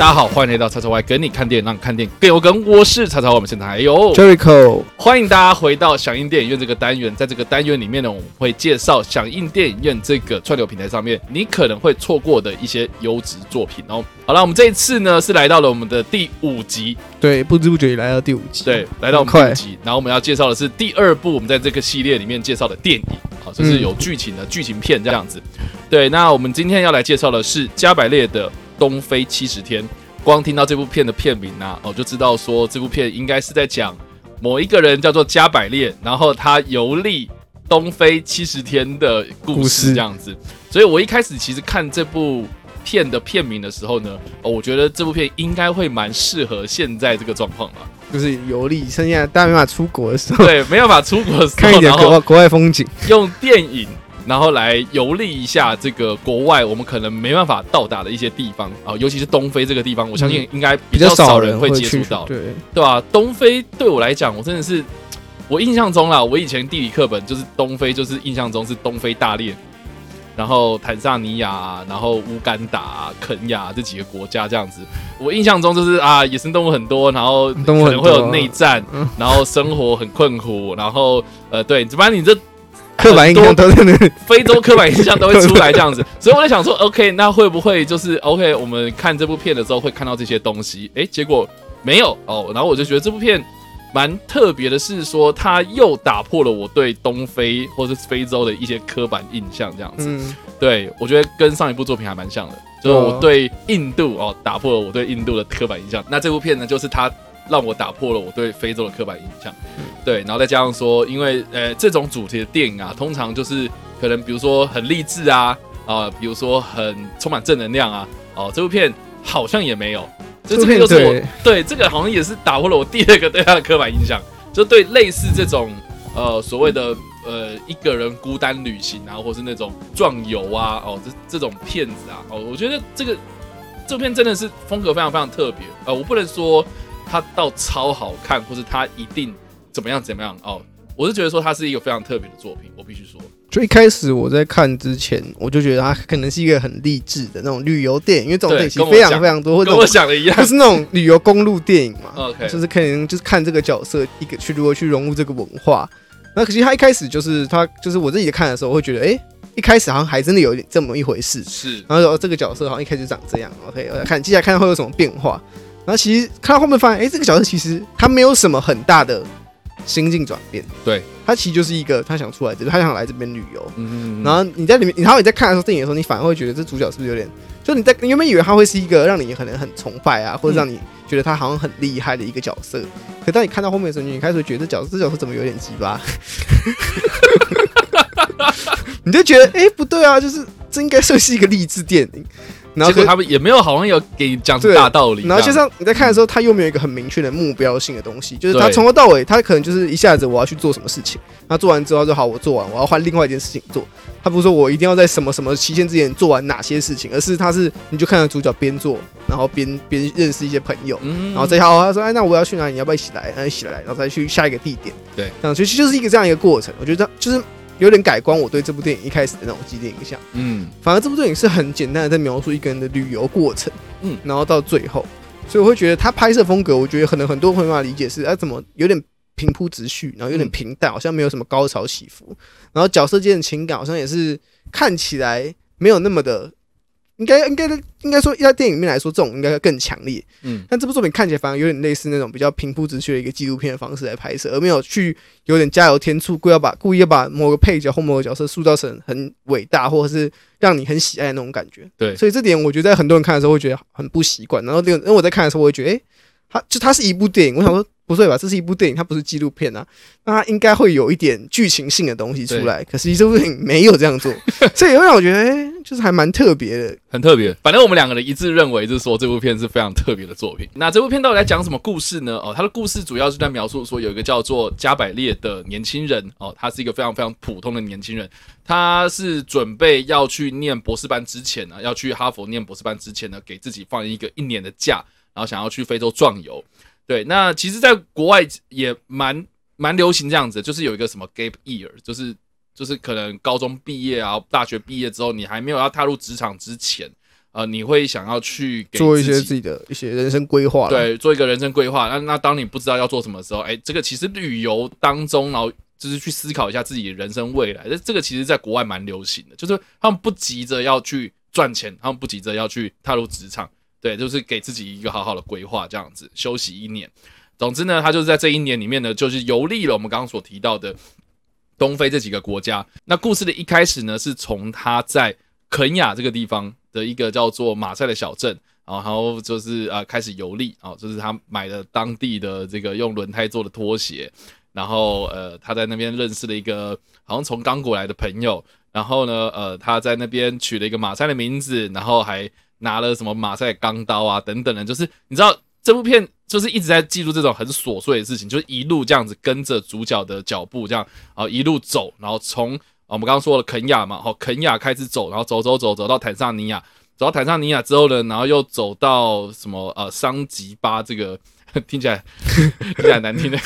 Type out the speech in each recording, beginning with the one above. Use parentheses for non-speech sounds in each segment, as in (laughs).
嗨，大家好，欢迎来到叉叉 Y 跟你看电影，让你看电影更有梗。我是叉叉我们现在还有 Jericho，欢迎大家回到响应电影院这个单元。在这个单元里面呢，我们会介绍响应电影院这个串流平台上面你可能会错过的一些优质作品哦。好了，我们这一次呢是来到了我们的第五集，对，不知不觉也来到第五集，对，来到我们第五集。然后我们要介绍的是第二部我们在这个系列里面介绍的电影，好，就是有剧情的剧情片这样子。对，那我们今天要来介绍的是加百列的《东非七十天》。光听到这部片的片名啊，哦，就知道说这部片应该是在讲某一个人叫做加百列，然后他游历东非七十天的故事这样子。所以我一开始其实看这部片的片名的时候呢，哦，我觉得这部片应该会蛮适合现在这个状况吧，就是游历，剩下大家没法出国的时候，对，没办法出国的时候，看一点国外国外风景，用电影。然后来游历一下这个国外，我们可能没办法到达的一些地方啊，尤其是东非这个地方，我相信应该比较少人会接触到，对对吧？东非对我来讲，我真的是我印象中啦，我以前地理课本就是东非，就是印象中是东非大裂，然后坦桑尼亚，然后乌干达、肯亚这几个国家这样子。我印象中就是啊，野生动物很多，然后可能会有内战，然后生活很困苦，然后呃，对，反正你这。刻板印象都在那，非洲刻板印象都会出来这样子，(laughs) 所以我在想说，OK，那会不会就是 OK？我们看这部片的时候会看到这些东西？哎，结果没有哦。然后我就觉得这部片蛮特别的，是说它又打破了我对东非或是非洲的一些刻板印象这样子。对我觉得跟上一部作品还蛮像的，就是我对印度哦打破了我对印度的刻板印象。那这部片呢，就是它。让我打破了我对非洲的刻板印象，对，然后再加上说，因为呃这种主题的电影啊，通常就是可能比如说很励志啊，啊，比如说很充满正能量啊，哦，这部片好像也没有，就这个就是我对这个好像也是打破了我第二个对他的刻板印象，就对类似这种呃所谓的呃一个人孤单旅行啊，或是那种壮游啊，哦这这种片子啊，哦，我觉得这个这片真的是风格非常非常特别，呃，我不能说。它到超好看，或是它一定怎么样怎么样哦？我是觉得说它是一个非常特别的作品，我必须说。就一开始我在看之前，我就觉得它可能是一个很励志的那种旅游电影，因为这种类型非常非常多，跟我想的一样，就是那种旅游公路电影嘛。(laughs) OK，就是可能就是看这个角色一个去如何去融入这个文化。那可惜他一开始就是他就是我自己在看的时候会觉得，哎，一开始好像还真的有点这么一回事。是，然后说这个角色好像一开始长这样。OK，看接下来看会有什么变化。然后其实看到后面发现，哎，这个角色其实他没有什么很大的心境转变。对，他其实就是一个他想出来这，他想来这边旅游。嗯嗯。然后你在里面，然后你在看的时候，电影的时候，你反而会觉得这主角是不是有点？就你在原本以为他会是一个让你可能很崇拜啊，或者让你觉得他好像很厉害的一个角色。可当你看到后面的时候，你开始觉得这角色这角色怎么有点鸡巴？(laughs) 你就觉得哎不对啊，就是这应该算是一个励志电影。然后他们也没有好像有给你讲出大道理。然后就像你在看的时候，他又没有一个很明确的目标性的东西，就是他从头到尾，他可能就是一下子我要去做什么事情，那做完之后就好，我做完我要换另外一件事情做。他不是说我一定要在什么什么期限之前做完哪些事情，而是他是你就看着主角边做，然后边边认识一些朋友，然后再好他说哎那我要去哪里？你要不要一起来？一起来，然后再去下一个地点。对，这样其实就是一个这样一个过程。我觉得就是。有点改观我对这部电影一开始的那种激烈印象，嗯，反而这部电影是很简单的在描述一个人的旅游过程，嗯，然后到最后，所以我会觉得他拍摄风格，我觉得可能很多朋友法理解是，啊，怎么有点平铺直叙，然后有点平淡，好像没有什么高潮起伏，然后角色间的情感好像也是看起来没有那么的。应该应该的应该说，在电影里面来说，这种应该更强烈。嗯，但这部作品看起来反而有点类似那种比较平铺直叙的一个纪录片的方式来拍摄，而没有去有点加油添醋，故意要把故意要把某个配角或某个角色塑造成很伟大，或者是让你很喜爱的那种感觉。对，所以这点我觉得在很多人看的时候会觉得很不习惯。然后那个，因为我在看的时候，我会觉得，哎，它就它是一部电影，我想说。不对吧？这是一部电影，它不是纪录片啊。那它应该会有一点剧情性的东西出来。可是这部电影没有这样做，(laughs) 所以会让我觉得，哎，就是还蛮特别的，很特别。反正我们两个人一致认为，就是说这部片是非常特别的作品。那这部片到底在讲什么故事呢？哦，它的故事主要是在描述说，有一个叫做加百列的年轻人，哦，他是一个非常非常普通的年轻人，他是准备要去念博士班之前呢，要去哈佛念博士班之前呢，给自己放一个一年的假，然后想要去非洲壮游。对，那其实，在国外也蛮蛮流行这样子，就是有一个什么 gap year，就是就是可能高中毕业啊，大学毕业之后，你还没有要踏入职场之前，呃，你会想要去做一些自己的一些人生规划，对，做一个人生规划。那那当你不知道要做什么的时候，哎，这个其实旅游当中，然后就是去思考一下自己人生未来。这这个其实在国外蛮流行的，就是他们不急着要去赚钱，他们不急着要去踏入职场，对，就是给自己一个好好的规划，这样子休息一年。总之呢，他就是在这一年里面呢，就是游历了我们刚刚所提到的东非这几个国家。那故事的一开始呢，是从他在肯雅这个地方的一个叫做马赛的小镇，然后就是呃开始游历啊，就是他买了当地的这个用轮胎做的拖鞋，然后呃他在那边认识了一个好像从刚果来的朋友，然后呢呃他在那边取了一个马赛的名字，然后还拿了什么马赛钢刀啊等等的，就是你知道。这部片就是一直在记录这种很琐碎的事情，就是一路这样子跟着主角的脚步，这样啊一路走，然后从我们刚刚说了肯亚嘛，好肯亚开始走，然后走走走走到坦桑尼亚，走到坦桑尼亚之后呢，然后又走到什么呃桑吉巴这个 (laughs) 听起来听起来难听的，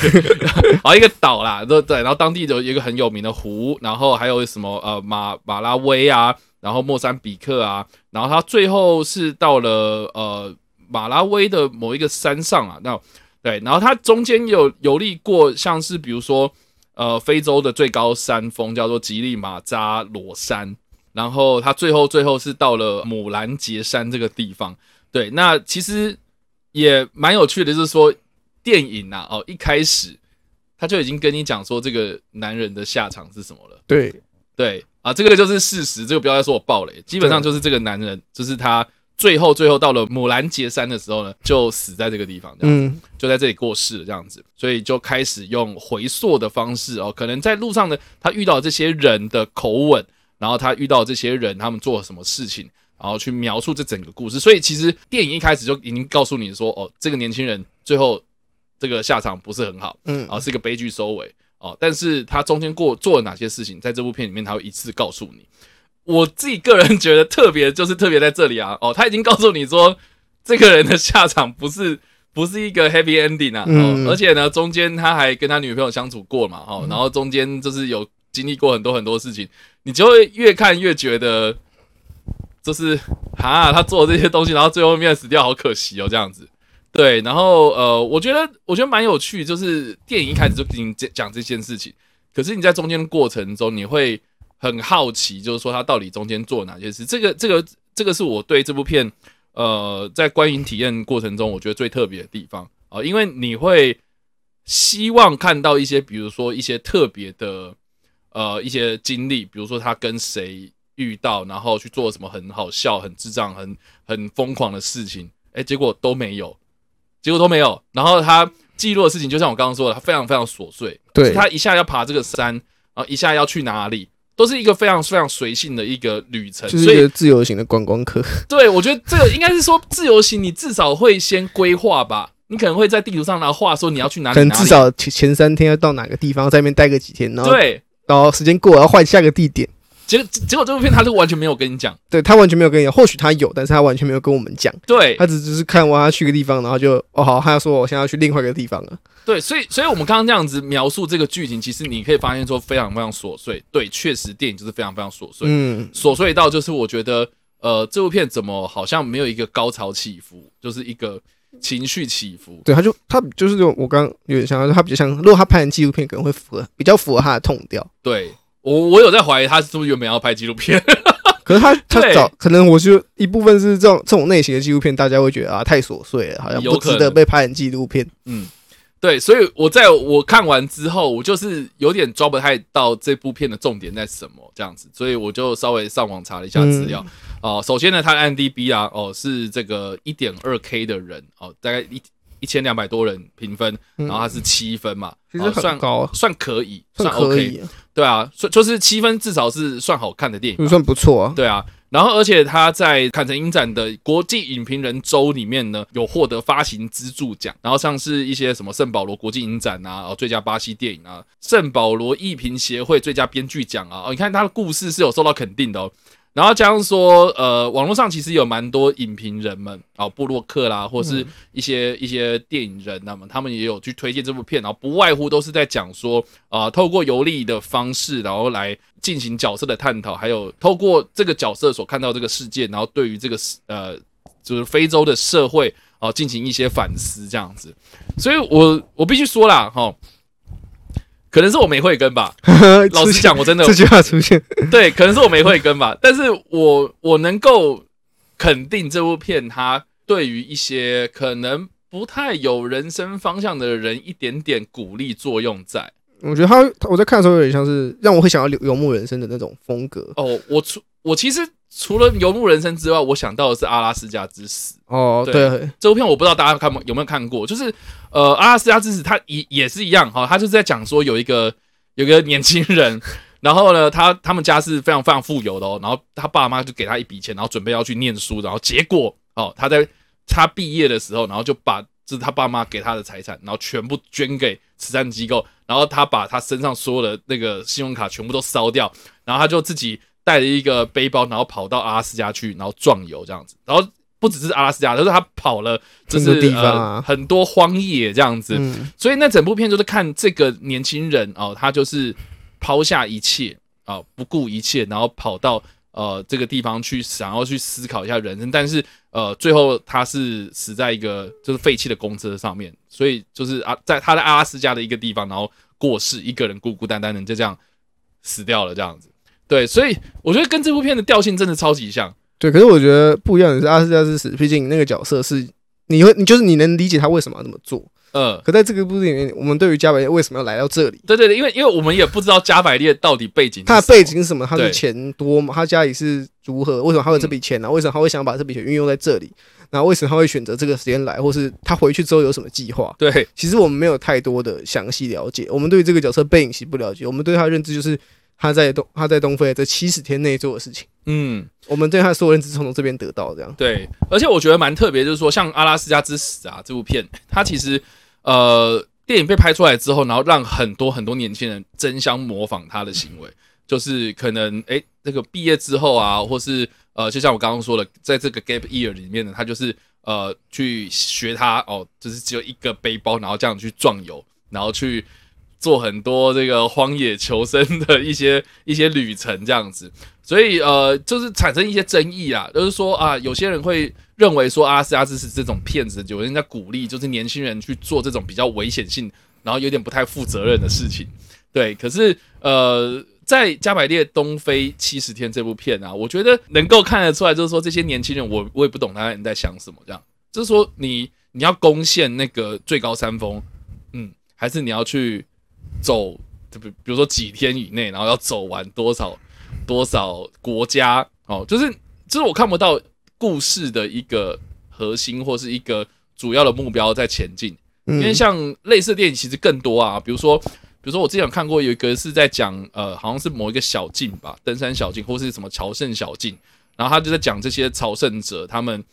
好一个岛啦，对对，然后当地有一个很有名的湖，然后还有什么呃马马拉威啊，然后莫桑比克啊，然后他最后是到了呃。马拉威的某一个山上啊，那对，然后它中间有游历过，像是比如说，呃，非洲的最高山峰叫做吉利马扎罗山，然后它最后最后是到了姆兰杰山这个地方。对，那其实也蛮有趣的，就是说电影啊，哦，一开始他就已经跟你讲说这个男人的下场是什么了。对，对啊，这个就是事实，这个不要再说我爆雷，基本上就是这个男人，就是他。最后，最后到了母兰杰山的时候呢，就死在这个地方，这样子，就在这里过世了，这样子，所以就开始用回溯的方式哦，可能在路上呢，他遇到这些人的口吻，然后他遇到这些人，他们做了什么事情，然后去描述这整个故事。所以其实电影一开始就已经告诉你说，哦，这个年轻人最后这个下场不是很好，嗯，啊，是一个悲剧收尾，哦，但是他中间过做了哪些事情，在这部片里面他会一次告诉你。我自己个人觉得特别，就是特别在这里啊！哦，他已经告诉你说，这个人的下场不是不是一个 happy ending 啊！哦，而且呢，中间他还跟他女朋友相处过嘛，哈，然后中间就是有经历过很多很多事情，你就会越看越觉得，就是啊，他做这些东西，然后最后面死掉，好可惜哦，这样子。对，然后呃，我觉得我觉得蛮有趣，就是电影一开始就给你讲讲这件事情，可是你在中间的过程中，你会。很好奇，就是说他到底中间做哪些事？这个、这个、这个是我对这部片，呃，在观影体验过程中，我觉得最特别的地方啊，因为你会希望看到一些，比如说一些特别的，呃，一些经历，比如说他跟谁遇到，然后去做什么很好笑、很智障、很很疯狂的事情，哎，结果都没有，结果都没有。然后他记录的事情，就像我刚刚说的，他非常非常琐碎，对他一下要爬这个山，然后一下要去哪里。都是一个非常非常随性的一个旅程，就是一个自由行的观光客。(laughs) 对，我觉得这个应该是说自由行，你至少会先规划吧。你可能会在地图上拿画说你要去哪里，可能至少前前三天要到哪个地方，在那边待个几天，然后对，然后时间过了要换下个地点。结结果这部片他就完全没有跟你讲，对他完全没有跟你讲，或许他有，但是他完全没有跟我们讲。对他只只是看完他去个地方，然后就哦好，他要说我现在要去另外一个地方了。对，所以所以我们刚刚这样子描述这个剧情，其实你可以发现说非常非常琐碎。对，确实电影就是非常非常琐碎，嗯，琐碎到就是我觉得呃这部片怎么好像没有一个高潮起伏，就是一个情绪起伏。对，他就他就是我刚有点像他比较像，如果他拍成纪录片，可能会符合比较符合他的痛调。对。我我有在怀疑他是不是原本要拍纪录片，(laughs) 可是他他找可能我就一部分是这种这种类型的纪录片，大家会觉得啊太琐碎了，好像不值得被拍成纪录片。嗯，对，所以我在我看完之后，我就是有点抓不太到这部片的重点在什么这样子，所以我就稍微上网查了一下资料。哦，首先呢，他的 n d b 啊，哦是这个一点二 K 的人哦，大概一。一千两百多人评分，然后他是七分嘛，其实算高，算可以，算 OK，对啊，算就是七分，至少是算好看的电影，算不错啊。对啊，然后而且他在坎城影展的国际影评人周里面呢，有获得发行资助奖，然后像是一些什么圣保罗国际影展啊，哦最佳巴西电影啊，圣保罗艺评协会最佳编剧奖啊，哦你看他的故事是有受到肯定的哦。然后加上说，呃，网络上其实有蛮多影评人们啊，布洛克啦，或是一些一些电影人，那么他们也有去推荐这部片，然后不外乎都是在讲说，啊，透过游历的方式，然后来进行角色的探讨，还有透过这个角色所看到这个世界，然后对于这个呃，就是非洲的社会啊，进行一些反思这样子。所以我我必须说啦，哈。可能是我没慧根吧，(laughs) 老实讲，我真的这句话出现，(laughs) 对，可能是我没慧根吧。但是我我能够肯定这部片，它对于一些可能不太有人生方向的人，一点点鼓励作用在。我觉得他我在看的时候有点像是让我会想要游牧人生的那种风格。哦，我出我其实。除了游牧人生之外，我想到的是阿拉斯加之死。哦，对，这部片我不知道大家看有没有看过，就是呃，阿拉斯加之死，它也也是一样哈，他就是在讲说有一个有个年轻人，(laughs) 然后呢，他他们家是非常非常富有的哦，然后他爸妈就给他一笔钱，然后准备要去念书，然后结果哦，他在他毕业的时候，然后就把就是他爸妈给他的财产，然后全部捐给慈善机构，然后他把他身上所有的那个信用卡全部都烧掉，然后他就自己。带着一个背包，然后跑到阿拉斯加去，然后壮游这样子。然后不只是阿拉斯加，就是他跑了，就是地方很多荒野这样子。所以那整部片就是看这个年轻人哦，他就是抛下一切啊，不顾一切，然后跑到呃这个地方去，想要去思考一下人生。但是呃，最后他是死在一个就是废弃的公车上面。所以就是啊，在他在阿拉斯加的一个地方，然后过世，一个人孤孤单单的就这样死掉了这样子。对，所以我觉得跟这部片的调性真的超级像。对，可是我觉得不一样的是阿斯加之死，毕竟那个角色是你会，你就是你能理解他为什么要这么做。嗯，可在这个部里面，我们对于加百列为什么要来到这里？对对对，因为因为我们也不知道加百列到底背景，他的背景是什么？他的钱多吗？他家里是如何？为什么他有这笔钱呢？为什么他会想把这笔钱运用在这里？然后为什么他会选择这个时间来？或是他回去之后有什么计划？对，其实我们没有太多的详细了解。我们对于这个角色背景其实不了解，我们对他的认知就是。他在东他在东非这七十天内做的事情，嗯，我们对他所有认知从这边得到这样。对，而且我觉得蛮特别，就是说像《阿拉斯加之死》啊这部片，它其实呃电影被拍出来之后，然后让很多很多年轻人争相模仿他的行为，(laughs) 就是可能哎这个毕业之后啊，或是呃就像我刚刚说的，在这个 gap year 里面呢，他就是呃去学他哦，就是只有一个背包，然后这样去壮游，然后去。做很多这个荒野求生的一些一些旅程这样子，所以呃，就是产生一些争议啊，就是说啊，有些人会认为说阿斯加斯是这种骗子，有人在鼓励就是年轻人去做这种比较危险性，然后有点不太负责任的事情。对，可是呃，在加百列东非七十天这部片啊，我觉得能够看得出来，就是说这些年轻人，我我也不懂他们在想什么，这样就是说你你要攻陷那个最高山峰，嗯，还是你要去。走，就比比如说几天以内，然后要走完多少多少国家哦，就是就是我看不到故事的一个核心或是一个主要的目标在前进，因为像类似的电影其实更多啊，比如说比如说我之前看过有一个是在讲呃好像是某一个小径吧，登山小径或是什么朝圣小径，然后他就在讲这些朝圣者他们。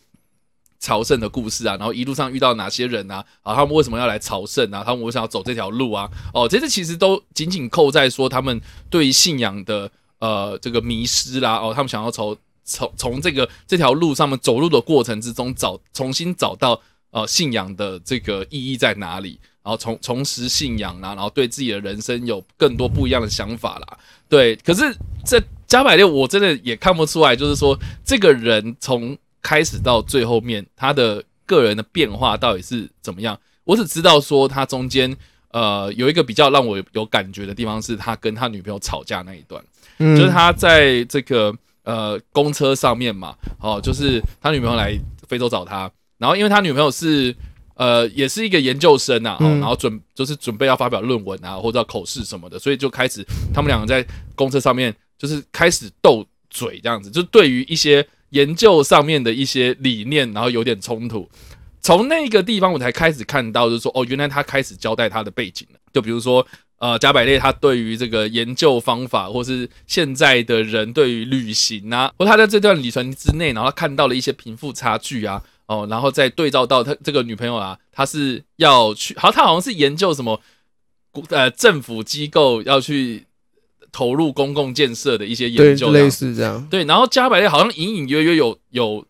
朝圣的故事啊，然后一路上遇到哪些人啊？啊，他们为什么要来朝圣啊？他们为什么要走这条路啊？哦，这些其实都紧紧扣在说他们对于信仰的呃这个迷失啦。哦，他们想要从从从这个这条路上面走路的过程之中找重新找到呃信仰的这个意义在哪里？然后重重拾信仰啊，然后对自己的人生有更多不一样的想法啦。对，可是这加百列我真的也看不出来，就是说这个人从。开始到最后面，他的个人的变化到底是怎么样？我只知道说他中间呃有一个比较让我有感觉的地方，是他跟他女朋友吵架那一段，就是他在这个呃公车上面嘛，哦，就是他女朋友来非洲找他，然后因为他女朋友是呃也是一个研究生啊，然后准就是准备要发表论文啊或者要口试什么的，所以就开始他们两个在公车上面就是开始斗嘴这样子，就对于一些。研究上面的一些理念，然后有点冲突。从那个地方，我才开始看到，就是说，哦，原来他开始交代他的背景了。就比如说，呃，加百列他对于这个研究方法，或是现在的人对于旅行啊，或他在这段旅程之内，然后看到了一些贫富差距啊，哦，然后再对照到他这个女朋友啊，他是要去，好，他好像是研究什么，呃，政府机构要去。投入公共建设的一些研究，类似这样。对，然后加百列好像隐隐约约有有，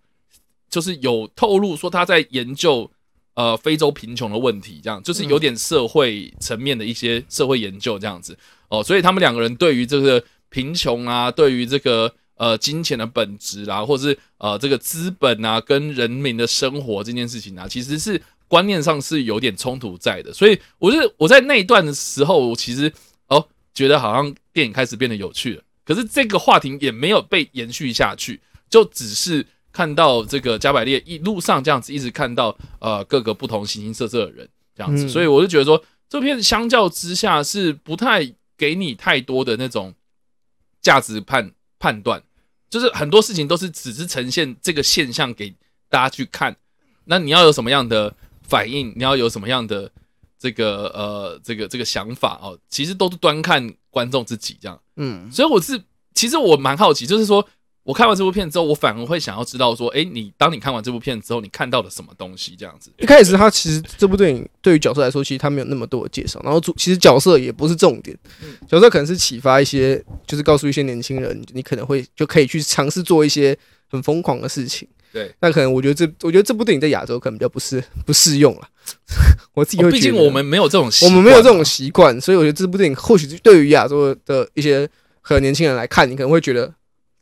就是有透露说他在研究呃非洲贫穷的问题，这样就是有点社会层面的一些社会研究这样子哦。所以他们两个人对于这个贫穷啊，对于这个呃金钱的本质啦，或者是呃这个资本啊跟人民的生活这件事情啊，其实是。观念上是有点冲突在的，所以我是我在那一段的时候，我其实哦觉得好像电影开始变得有趣了。可是这个话题也没有被延续下去，就只是看到这个加百列一路上这样子，一直看到呃各个不同形形色色的人这样子，所以我就觉得说这片相较之下是不太给你太多的那种价值判判断，就是很多事情都是只是呈现这个现象给大家去看，那你要有什么样的？反应你要有什么样的这个呃这个这个想法哦，其实都是端看观众自己这样，嗯，所以我是其实我蛮好奇，就是说我看完这部片之后，我反而会想要知道说，哎，你当你看完这部片之后，你看到了什么东西这样子？一开始他其实这部电影对于角色来说，其实他没有那么多的介绍，然后主其实角色也不是重点，角色可能是启发一些，就是告诉一些年轻人，你可能会就可以去尝试做一些很疯狂的事情。对，那可能我觉得这，我觉得这部电影在亚洲可能比较不适不适用了。(laughs) 我自己会毕竟我们没有这种，我们没有这种习惯，所以我觉得这部电影或许对于亚洲的一些和年轻人来看，你可能会觉得，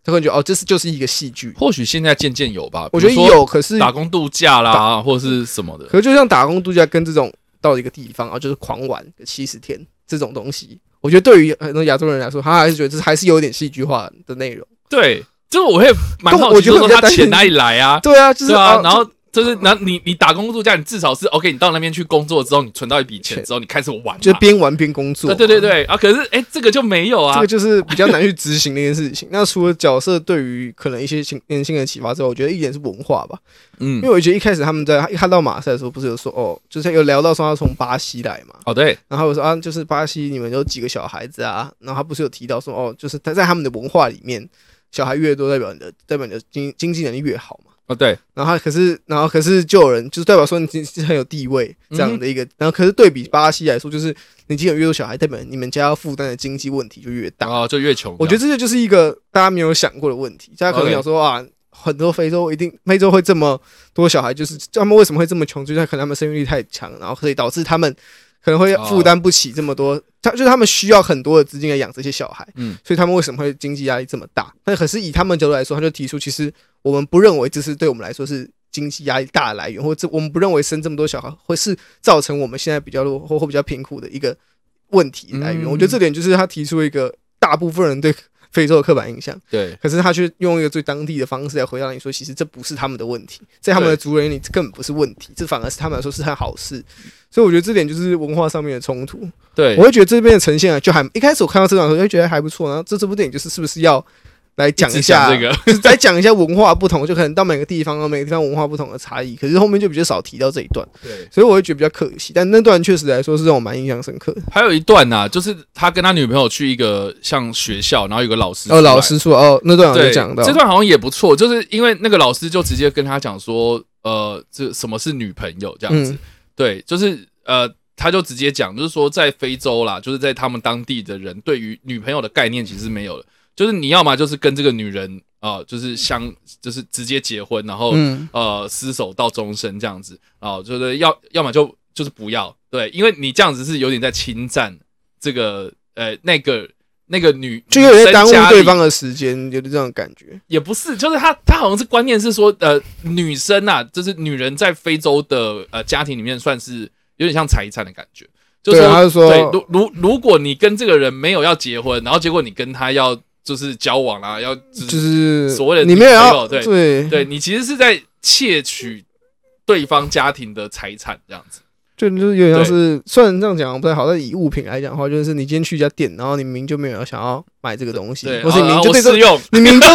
他会觉得哦，这是就是一个戏剧。或许现在渐渐有吧，我觉得有，可是打工度假啦，或者是什么的。可是就像打工度假跟这种到一个地方啊，就是狂玩七十天这种东西，我觉得对于很多亚洲人来说，他还是觉得这还是有点戏剧化的内容。对。这个我会蛮好奇，说他钱哪里来啊？对啊，就是啊，然后就是，那你你打工度假，你至少是 OK，你到那边去工作之后，你存到一笔钱之后，你开始玩，就边玩边工作。对对对啊，可是哎，这个就没有啊，这个就是比较难去执行的一件事情。那除了角色对于可能一些新年轻人启发之后，我觉得一点是文化吧。嗯，因为我觉得一开始他们在一看到马赛的时候，不是有说哦，就是有聊到说他从巴西来嘛。哦，对。然后我说啊，就是巴西你们有几个小孩子啊？然后他不是有提到说哦，就是他在他们的文化里面。小孩越多，代表你的代表你的经经济能力越好嘛？啊，对。然后可是，然后可是就有人就是代表说你是很有地位这样的一个。然后可是对比巴西来说，就是你今天有越多小孩，代表你们家要负担的经济问题就越大啊，就越穷。我觉得这个就是一个大家没有想过的问题。大家可能想说啊，很多非洲一定非洲会这么多小孩，就是他们为什么会这么穷？就是可能他们生育率太强，然后可以导致他们。可能会负担不起这么多，他就是他们需要很多的资金来养这些小孩，嗯，所以他们为什么会经济压力这么大？那可是以他们角度来说，他就提出，其实我们不认为这是对我们来说是经济压力大的来源，或者我们不认为生这么多小孩会是造成我们现在比较落或或比较贫苦的一个问题来源。我觉得这点就是他提出一个大部分人对。非洲的刻板印象，对，可是他却用一个最当地的方式来回答你说，其实这不是他们的问题，在他们的族人里根本不是问题，这反而是他们来说是件好事，所以我觉得这点就是文化上面的冲突。对，我会觉得这边的呈现啊，就还一开始我看到这场的时候就觉得还不错，然后这这部电影就是是不是要。来讲一下这个，(laughs) 再讲一下文化不同，就可能到每个地方，每个地方文化不同的差异。可是后面就比较少提到这一段，对，所以我会觉得比较可惜。但那段确实来说是让我蛮印象深刻的。还有一段呢，就是他跟他女朋友去一个像学校，然后有个老师哦，老师说哦，那段有讲到，这段好像也不错，就是因为那个老师就直接跟他讲说，呃，这什么是女朋友这样子？对，就是呃，他就直接讲，就是说在非洲啦，就是在他们当地的人对于女朋友的概念其实没有了。就是你要么就是跟这个女人啊，就是相就是直接结婚，然后呃厮守到终身这样子啊，就是要要么就就是不要对，因为你这样子是有点在侵占这个呃那个那个女，就有点耽误对方的时间，有点这种感觉。也不是，就是他他好像是观念是说呃女生啊，就是女人在非洲的呃家庭里面算是有点像财产的感觉，就是说对，如如如果你跟这个人没有要结婚，然后结果你跟他要。就是交往啦，要就是所谓的你没有要对对。对，你其实是在窃取对方家庭的财产这样子，就就是有点像是虽然这样讲不太好，但以物品来讲的话，就是你今天去一家店，然后你明明就没有想要买这个东西，或是你明就对这个用，(laughs) (laughs) 你明就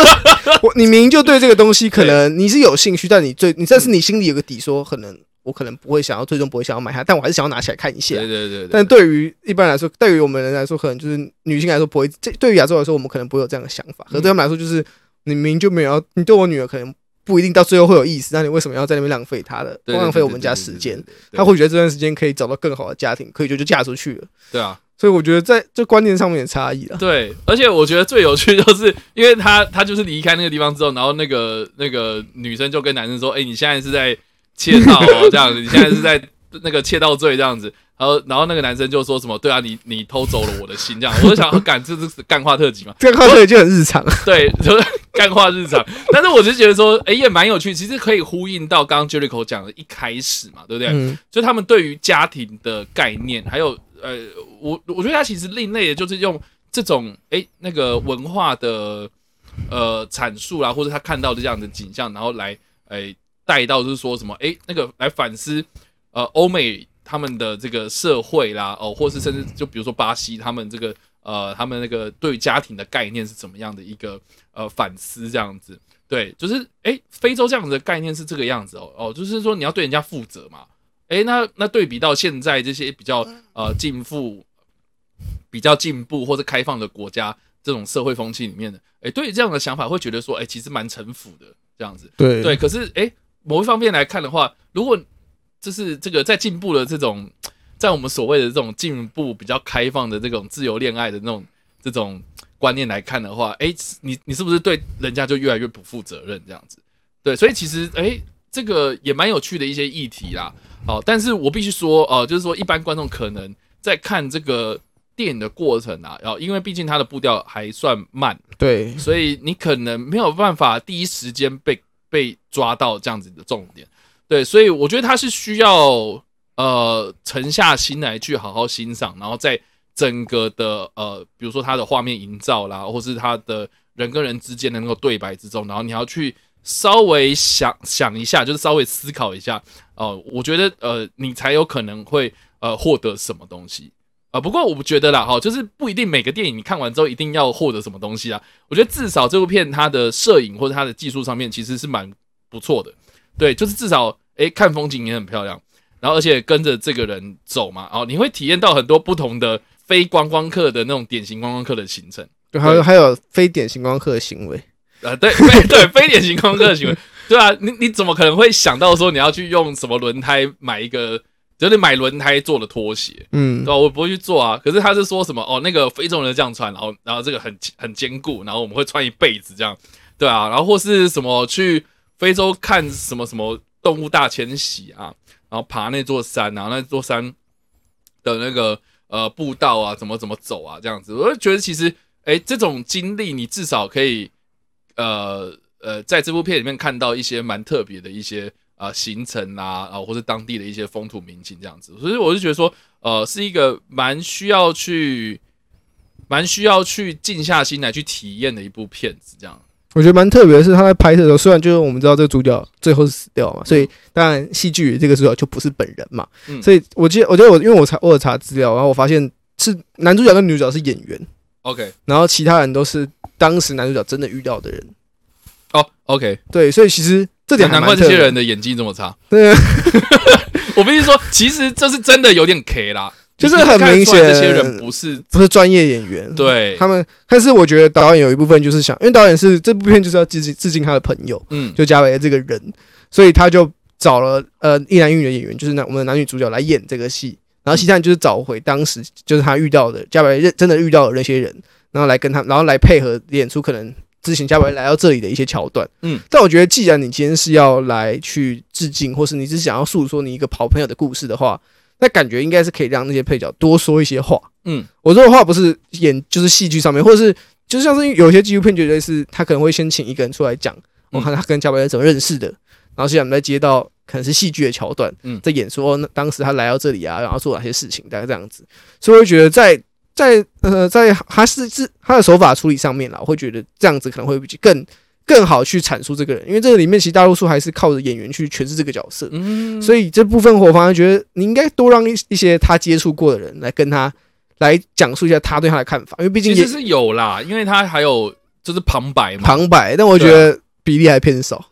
我你明就对这个东西可能你是有兴趣，但你最你但是你心里有个底，说可能。我可能不会想要，最终不会想要买它，但我还是想要拿起来看一下。对对对。但对于一般来说，对于我们人来说，可能就是女性来说不会。这对于亚洲来说，我们可能不会有这样的想法。可对他们来说，就是你明明就没有，你对我女儿可能不一定到最后会有意思。那你为什么要在那边浪费她的，浪费我们家时间？她会觉得这段时间可以找到更好的家庭，可以就就嫁出去了。对啊，所以我觉得在这观念上面的差异了。对，而且我觉得最有趣就是，因为他他就是离开那个地方之后，然后那个那个女生就跟男生说：“哎，你现在是在窃盗哦，这样子，你现在是在那个窃盗罪这样子。”然后，然后那个男生就说什么：“对啊，你你偷走了我的心。”这样，我就想，干这是干话特辑嘛？干话特辑就很日常，对，就是干话日常。但是我就觉得说，哎，也蛮有趣，其实可以呼应到刚刚 Jericho 讲的一开始嘛，对不对？就他们对于家庭的概念，还有呃，我我觉得他其实另类的，就是用这种哎那个文化的呃阐述啦，或者他看到的这样的景象，然后来哎带到就是说什么哎那个来反思呃欧美。他们的这个社会啦，哦，或是甚至就比如说巴西，他们这个呃，他们那个对家庭的概念是怎么样的一个呃反思这样子，对，就是哎，非洲这样子的概念是这个样子哦，哦，就是说你要对人家负责嘛，哎，那那对比到现在这些比较呃进步、比较进步或者开放的国家这种社会风气里面的，哎，对于这样的想法会觉得说，哎，其实蛮城府的这样子，对。对，可是哎，某一方面来看的话，如果就是这个在进步的这种，在我们所谓的这种进步比较开放的这种自由恋爱的那种这种观念来看的话，哎，你你是不是对人家就越来越不负责任这样子？对，所以其实哎，这个也蛮有趣的一些议题啦。好，但是我必须说，呃，就是说一般观众可能在看这个电影的过程啊，然后因为毕竟它的步调还算慢，对，所以你可能没有办法第一时间被被抓到这样子的重点。对，所以我觉得他是需要呃沉下心来去好好欣赏，然后在整个的呃，比如说他的画面营造啦，或是他的人跟人之间的那个对白之中，然后你要去稍微想想一下，就是稍微思考一下哦，我觉得呃，你才有可能会呃获得什么东西啊。不过我不觉得啦，哈，就是不一定每个电影你看完之后一定要获得什么东西啊。我觉得至少这部片它的摄影或者它的技术上面其实是蛮不错的。对，就是至少诶，看风景也很漂亮，然后而且跟着这个人走嘛，哦，你会体验到很多不同的非观光客的那种典型观光客的行程，对，还有还有非典型观光客的行为，啊，对对对，非典型观光客的行为，对啊，你你怎么可能会想到说你要去用什么轮胎买一个，就是买轮胎做的拖鞋，嗯，对吧？我不会去做啊，可是他是说什么哦，那个非洲人这样穿，然后然后这个很很坚固，然后我们会穿一辈子这样，对啊，然后或是什么去。非洲看什么什么动物大迁徙啊，然后爬那座山然后，那座山的那个呃步道啊，怎么怎么走啊，这样子，我就觉得其实，哎，这种经历你至少可以，呃呃，在这部片里面看到一些蛮特别的一些啊行程啊，啊或者当地的一些风土民情这样子，所以我就觉得说，呃，是一个蛮需要去，蛮需要去静下心来去体验的一部片子，这样。我觉得蛮特别的是，他在拍摄的时候，虽然就是我们知道这个主角最后是死掉嘛，所以当然戏剧这个主角就不是本人嘛。所以我记得，我觉得我因为我查我有查资料，然后我发现是男主角跟女主角是演员，OK，然后其他人都是当时男主角真的遇到的人。哦，OK，对，所以其实这点难怪这些人的演技这么差。对，(laughs) 我必须说，其实这是真的有点 K 啦。(laughs) 就是很明显，这些人不是不是专业演员，对他们。但是我觉得导演有一部分就是想，因为导演是这部片就是要致敬致敬他的朋友，嗯，就加维这个人，所以他就找了呃一男一女的演员，就是男我们的男女主角来演这个戏。然后其他人就是找回当时就是他遇到的加维认真的遇到的那些人，然后来跟他，然后来配合演出可能之前加维来到这里的一些桥段。嗯，但我觉得既然你今天是要来去致敬，或是你只是想要诉说你一个好朋友的故事的话。那感觉应该是可以让那些配角多说一些话。嗯，我说的话不是演，就是戏剧上面，或者是就像是有些纪录片，绝对是他可能会先请一个人出来讲，我看他跟加百列怎么认识的，然后现在我们再接到可能是戏剧的桥段，嗯，在演说那当时他来到这里啊，然后做哪些事情，大概这样子。所以我觉得在在呃在还是是他的手法处理上面啦，我会觉得这样子可能会比更。更好去阐述这个人，因为这个里面其实大多数还是靠着演员去诠释这个角色，嗯，所以这部分我反而觉得你应该多让一一些他接触过的人来跟他来讲述一下他对他的看法，因为毕竟其实是有啦，因为他还有就是旁白嘛，旁白，但我觉得比例还偏少，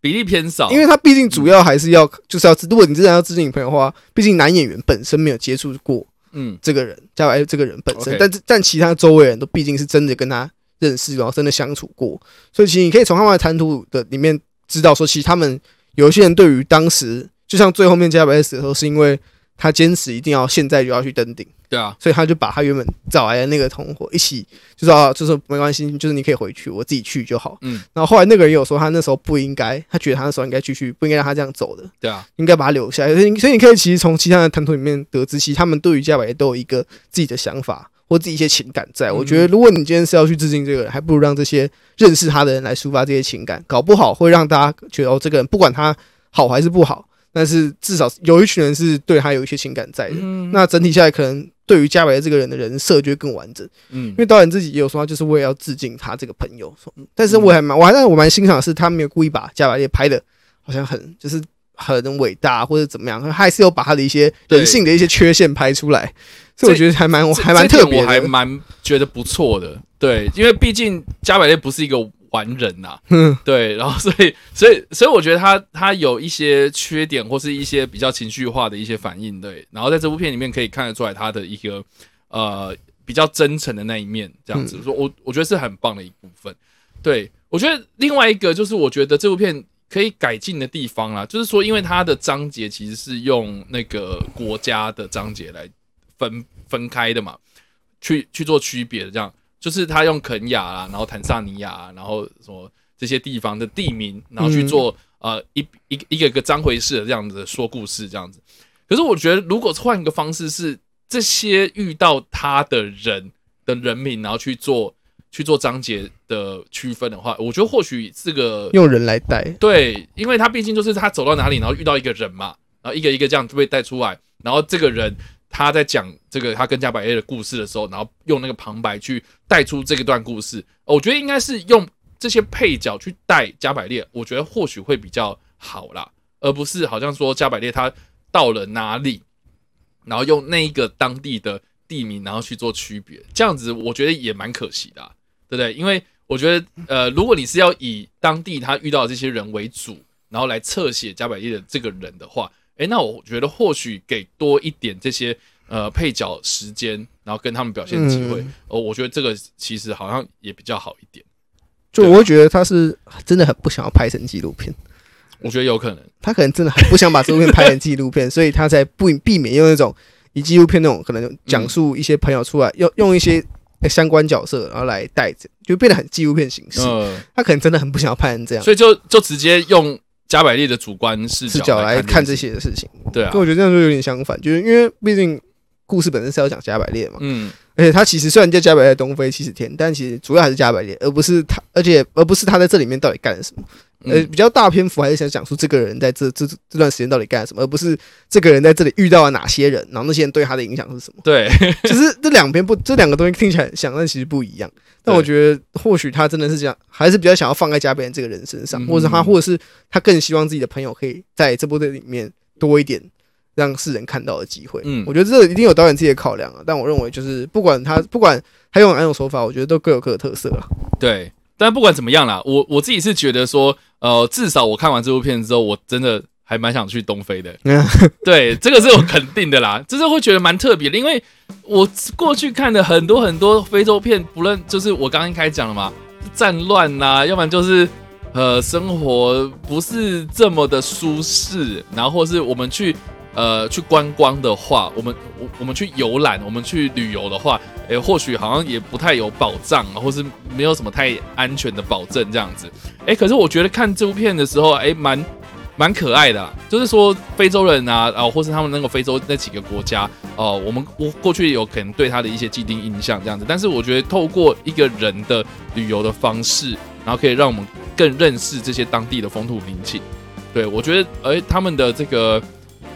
比例偏少，因为他毕竟主要还是要就是要如果你真的要致敬你朋友的话，毕竟男演员本身没有接触过，嗯，这个人加白这个人本身，但但其他周围人都毕竟是真的跟他。认识然后真的相处过，所以其实你可以从他们的谈吐的里面知道说，其实他们有一些人对于当时，就像最后面加百列死的时候，是因为他坚持一定要现在就要去登顶。对啊，所以他就把他原本找来的那个同伙一起，就说就是没关系，就是你可以回去，我自己去就好。嗯，然后后来那个人有说他那时候不应该，他觉得他那时候应该继续，不应该让他这样走的。对啊，应该把他留下来。所以，所以你可以其实从其他的谈吐里面得知，其实他们对于加百列都有一个自己的想法或自己一些情感在。我觉得，如果你今天是要去致敬这个人，还不如让这些认识他的人来抒发这些情感，搞不好会让大家觉得哦，这个人不管他好还是不好，但是至少有一群人是对他有一些情感在的。那整体下来可能。对于加百列这个人的人设就会更完整，嗯，因为导演自己也有说，就是为了要致敬他这个朋友，但是我还蛮，我还但我蛮欣赏的是，他没有故意把加百列拍的，好像很就是很伟大或者怎么样，他还是有把他的一些人性的一些缺陷拍出来，所以我觉得还蛮还蛮特别，我还蛮觉得不错的，对，因为毕竟加百列不是一个。完人呐，对，然后所以所以所以我觉得他他有一些缺点或是一些比较情绪化的一些反应，对，然后在这部片里面可以看得出来他的一个呃比较真诚的那一面，这样子说，我我觉得是很棒的一部分。对我觉得另外一个就是我觉得这部片可以改进的地方啦，就是说因为它的章节其实是用那个国家的章节来分分开的嘛，去去做区别的这样。就是他用肯雅啊，然后坦桑尼亚，然后什么这些地方的地名，然后去做呃一一一个一个章回式的这样子说故事这样子。可是我觉得，如果换一个方式，是这些遇到他的人的人名，然后去做去做章节的区分的话，我觉得或许这个用人来带，对，因为他毕竟就是他走到哪里，然后遇到一个人嘛，然后一个一个这样就被带出来，然后这个人。他在讲这个他跟加百列的故事的时候，然后用那个旁白去带出这一段故事，我觉得应该是用这些配角去带加百列，我觉得或许会比较好啦，而不是好像说加百列他到了哪里，然后用那一个当地的地名，然后去做区别，这样子我觉得也蛮可惜的，对不对？因为我觉得，呃，如果你是要以当地他遇到这些人为主，然后来侧写加百列的这个人的话。哎，那我觉得或许给多一点这些呃配角时间，然后跟他们表现机会，哦，我觉得这个其实好像也比较好一点。就我会觉得他是真的很不想要拍成纪录片，我觉得有可能，他可能真的很不想把这部片拍成纪录片，(laughs) 所以他才不避免用那种以纪录片那种可能讲述一些朋友出来，用用一些相关角色然后来带着，就变得很纪录片形式。他可能真的很不想要拍成这样，所以就就直接用。加百列的主观视角来看这些的事情，对啊，跟我觉得这样就有点相反，就是因为毕竟故事本身是要讲加百列嘛，嗯，而且他其实虽然叫加百列东非七十天，但其实主要还是加百列，而不是他，而且而不是他在这里面到底干了什么。呃，比较大篇幅还是想讲述这个人在这这这段时间到底干了什么，而不是这个人在这里遇到了哪些人，然后那些人对他的影响是什么。对，(laughs) 其实这两边不，这两个东西听起来很像，但其实不一样。但我觉得或许他真的是这样，还是比较想要放在加百列这个人身上，或者他，或者是他更希望自己的朋友可以在这部电影里面多一点让世人看到的机会。嗯，我觉得这一定有导演自己的考量啊。但我认为就是不管他不管他用哪种手法，我觉得都各有各的特色啊。对。但不管怎么样啦，我我自己是觉得说，呃，至少我看完这部片之后，我真的还蛮想去东非的。(laughs) 对，这个是我肯定的啦，就是会觉得蛮特别的，因为我过去看的很多很多非洲片，不论就是我刚刚开始讲了嘛，战乱呐，要不然就是呃生活不是这么的舒适，然后或是我们去。呃，去观光的话，我们我我们去游览，我们去旅游的话，诶，或许好像也不太有保障，或是没有什么太安全的保证这样子。诶，可是我觉得看这部片的时候，诶，蛮蛮可爱的，就是说非洲人啊，啊，或是他们那个非洲那几个国家，哦，我们我过去有可能对他的一些既定印象这样子，但是我觉得透过一个人的旅游的方式，然后可以让我们更认识这些当地的风土民情。对我觉得，诶，他们的这个。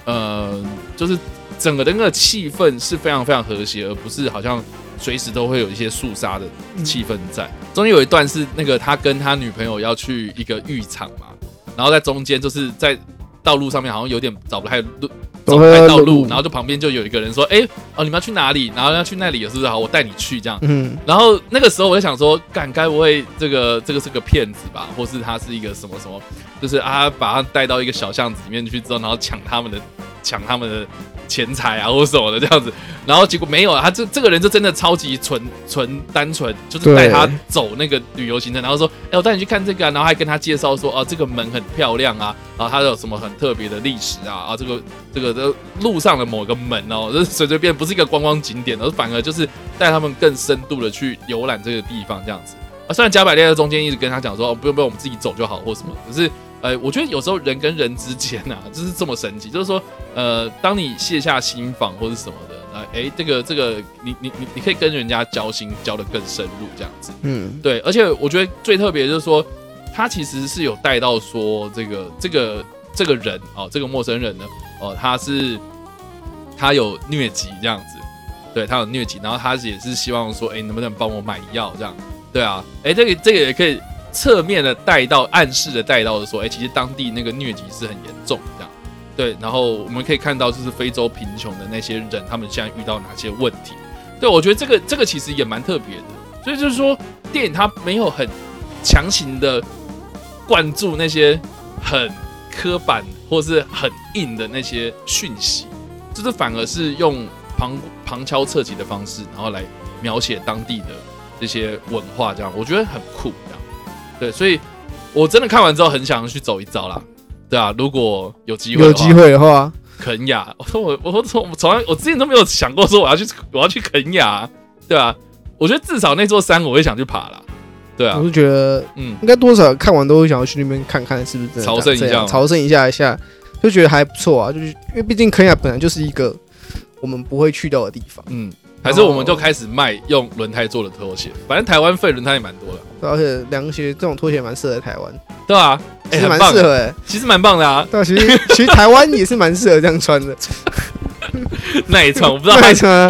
呃，就是整个的那个气氛是非常非常和谐，而不是好像随时都会有一些肃杀的气氛在。中间有一段是那个他跟他女朋友要去一个浴场嘛，然后在中间就是在道路上面好像有点找不太路，找不太道路，然后就旁边就有一个人说：“哎，哦，你们要去哪里？然后要去那里，是不是？好，我带你去这样。”嗯，然后那个时候我就想说，敢该不会这个这个是个骗子吧，或是他是一个什么什么？就是啊，把他带到一个小巷子里面去之后，然后抢他们的抢他们的钱财啊，或什么的这样子。然后结果没有啊，他这这个人就真的超级纯纯单纯，就是带他走那个旅游行程，然后说，哎，我带你去看这个，然后还跟他介绍说，啊，这个门很漂亮啊，然后它有什么很特别的历史啊，啊，这个这个的路上的某个门哦，这随随便不是一个观光景点，而反而就是带他们更深度的去游览这个地方这样子。啊，虽然加百列在中间一直跟他讲说，哦，不用不用，我们自己走就好，或什么，可是。呃，我觉得有时候人跟人之间啊，就是这么神奇。就是说，呃，当你卸下心防或者什么的，呃，哎，这个这个，你你你你可以跟人家交心，交的更深入，这样子。嗯，对。而且我觉得最特别就是说，他其实是有带到说，这个这个这个人哦，这个陌生人呢，哦，他是他有疟疾这样子，对他有疟疾，然后他也是希望说，哎，能不能帮我买药这样？对啊，哎，这个这个也可以。侧面的带到，暗示的带到的说，哎，其实当地那个疟疾是很严重，这样，对。然后我们可以看到，就是非洲贫穷的那些人，他们现在遇到哪些问题？对我觉得这个这个其实也蛮特别的。所以就是说，电影它没有很强行的灌注那些很刻板或是很硬的那些讯息，就是反而是用旁旁敲侧击的方式，然后来描写当地的这些文化，这样我觉得很酷。对，所以我真的看完之后很想去走一遭啦。对啊，如果有机会，有机会的话，肯雅，我说我我从从来我之前都没有想过说我要去我要去肯雅，对啊，我觉得至少那座山我会想去爬啦。对啊，我是觉得嗯，应该多少看完都会想要去那边看看是不是朝圣一下，朝圣一下一下，就觉得还不错啊。就是因为毕竟肯雅本来就是一个我们不会去到的地方，嗯。还是我们就开始卖用轮胎做的拖鞋，反正台湾废轮胎也蛮多的，而且凉鞋这种拖鞋蛮适合台湾，对啊，其实蛮适合，哎，其实蛮棒的啊，对，其实其实台湾也是蛮适合这样穿的，(laughs) 耐穿，我不知道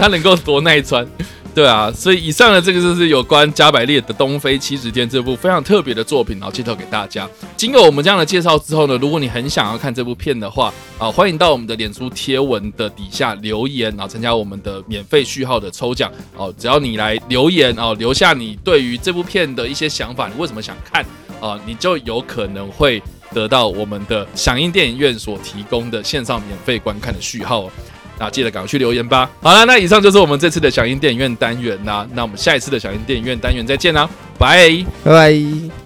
它能够多耐穿。对啊，所以以上的这个就是有关加百列的《东非七十天》这部非常特别的作品，然后介绍给大家。经过我们这样的介绍之后呢，如果你很想要看这部片的话，啊，欢迎到我们的脸书贴文的底下留言，然后参加我们的免费序号的抽奖。哦，只要你来留言哦，留下你对于这部片的一些想法，你为什么想看啊，你就有可能会得到我们的响应电影院所提供的线上免费观看的序号。那记得赶快去留言吧。好了，那以上就是我们这次的响应电影院单元啦。那我们下一次的响应电影院单元再见啦，拜拜拜。